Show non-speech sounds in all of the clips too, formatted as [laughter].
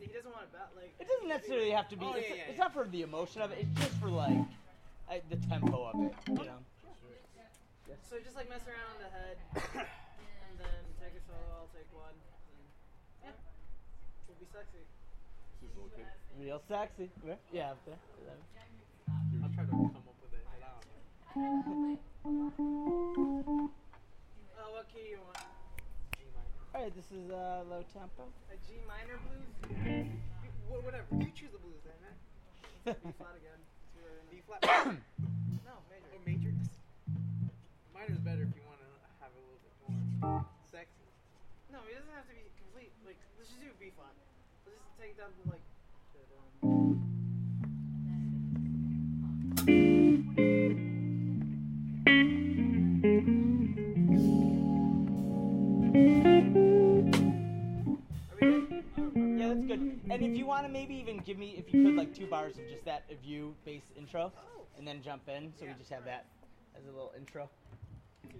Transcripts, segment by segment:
he doesn't want to bat like. It doesn't necessarily have to be. Oh, it's, yeah, yeah, it's yeah. not for the emotion of it. It's just for like uh, the tempo of it. You know. So just like mess around on the head, [coughs] and then take a solo. I'll take one. And, yeah, we'll be sexy. This is okay. Real sexy. Where? Yeah, up there. I'll try to come up with it. I. Uh, [laughs] what key do you want? G minor. All right, this is uh, low tempo. A G minor blues? Wh- Whatever. You choose the blues then, man. [laughs] B flat again. B flat. [coughs] No, major. or matrix. Minor's better if you want to have a little bit more sexy. No, it doesn't have to be complete. Like, let's just do B flat. Let's just take it down to like. the, um, And if you mm-hmm. want to maybe even give me, if you could, like two bars of just that view bass intro, oh. and then jump in, so we just have that as a little intro. Two,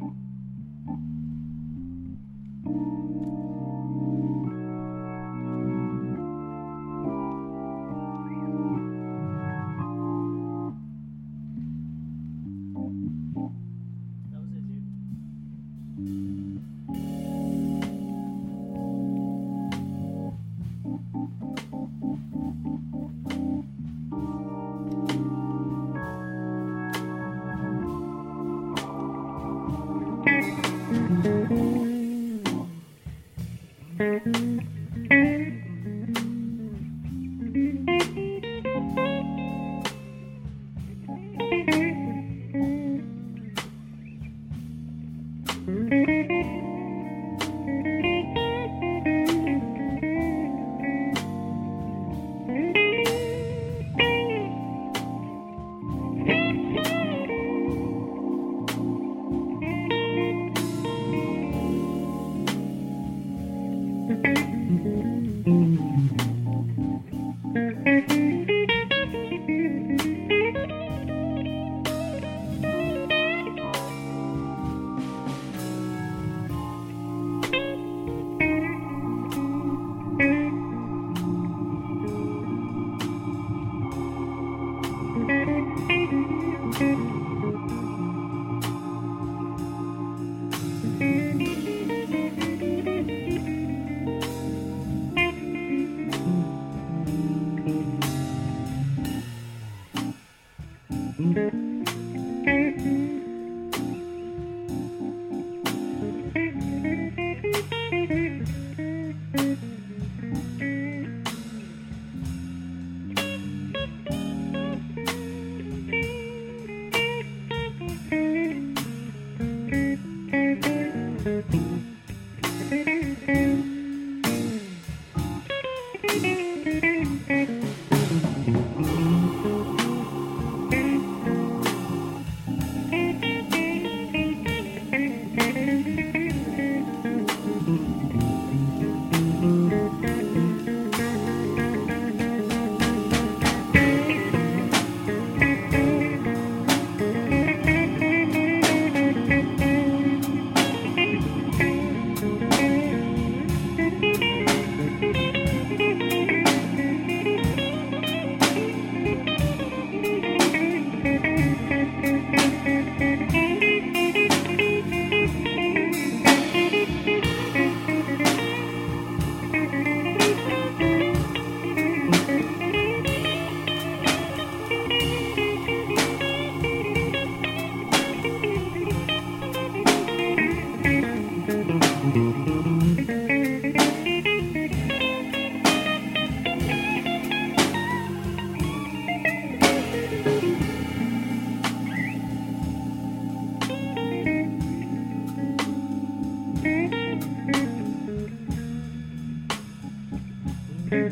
two.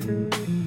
Mm-hmm.